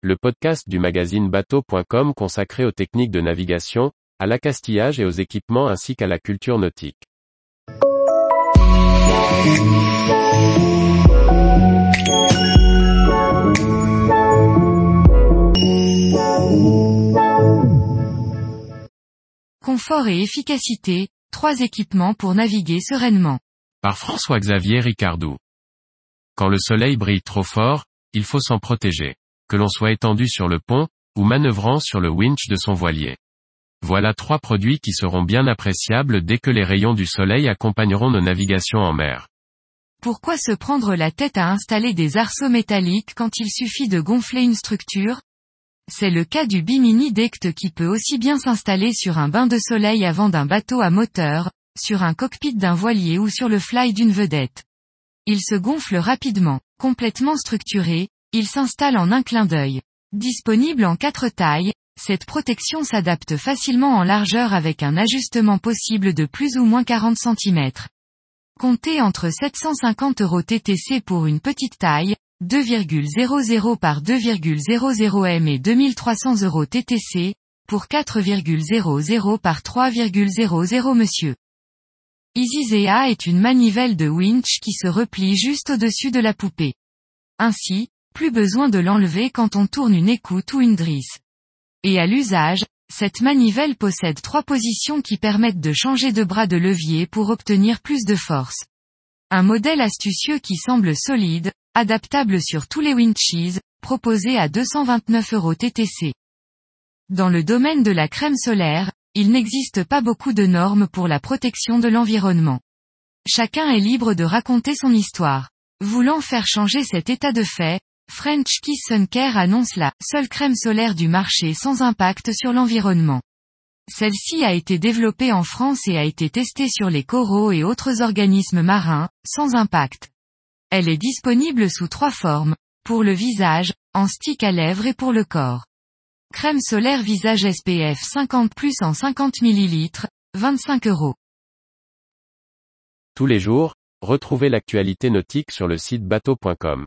le podcast du magazine bateau.com consacré aux techniques de navigation, à l'accastillage et aux équipements ainsi qu'à la culture nautique. Confort et efficacité, trois équipements pour naviguer sereinement. Par François-Xavier Ricardou. Quand le soleil brille trop fort, il faut s'en protéger. Que l'on soit étendu sur le pont, ou manœuvrant sur le winch de son voilier. Voilà trois produits qui seront bien appréciables dès que les rayons du soleil accompagneront nos navigations en mer. Pourquoi se prendre la tête à installer des arceaux métalliques quand il suffit de gonfler une structure? C'est le cas du Bimini Dect qui peut aussi bien s'installer sur un bain de soleil avant d'un bateau à moteur, sur un cockpit d'un voilier ou sur le fly d'une vedette. Il se gonfle rapidement, complètement structuré, il s'installe en un clin d'œil. Disponible en quatre tailles, cette protection s'adapte facilement en largeur avec un ajustement possible de plus ou moins 40 cm. Comptez entre 750 euros TTC pour une petite taille, 2,00 par 2,00 m et 2300 euros TTC, pour 4,00 par 3,00 monsieur. EasyZea est une manivelle de winch qui se replie juste au-dessus de la poupée. Ainsi, plus besoin de l'enlever quand on tourne une écoute ou une drisse. Et à l'usage, cette manivelle possède trois positions qui permettent de changer de bras de levier pour obtenir plus de force. Un modèle astucieux qui semble solide, adaptable sur tous les winches, proposé à 229 euros TTC. Dans le domaine de la crème solaire, il n'existe pas beaucoup de normes pour la protection de l'environnement. Chacun est libre de raconter son histoire. Voulant faire changer cet état de fait, French Kiss Sun Care annonce la seule crème solaire du marché sans impact sur l'environnement. Celle-ci a été développée en France et a été testée sur les coraux et autres organismes marins, sans impact. Elle est disponible sous trois formes, pour le visage, en stick à lèvres et pour le corps. Crème solaire visage SPF 50 plus en 50 ml, 25 euros. Tous les jours, retrouvez l'actualité nautique sur le site bateau.com.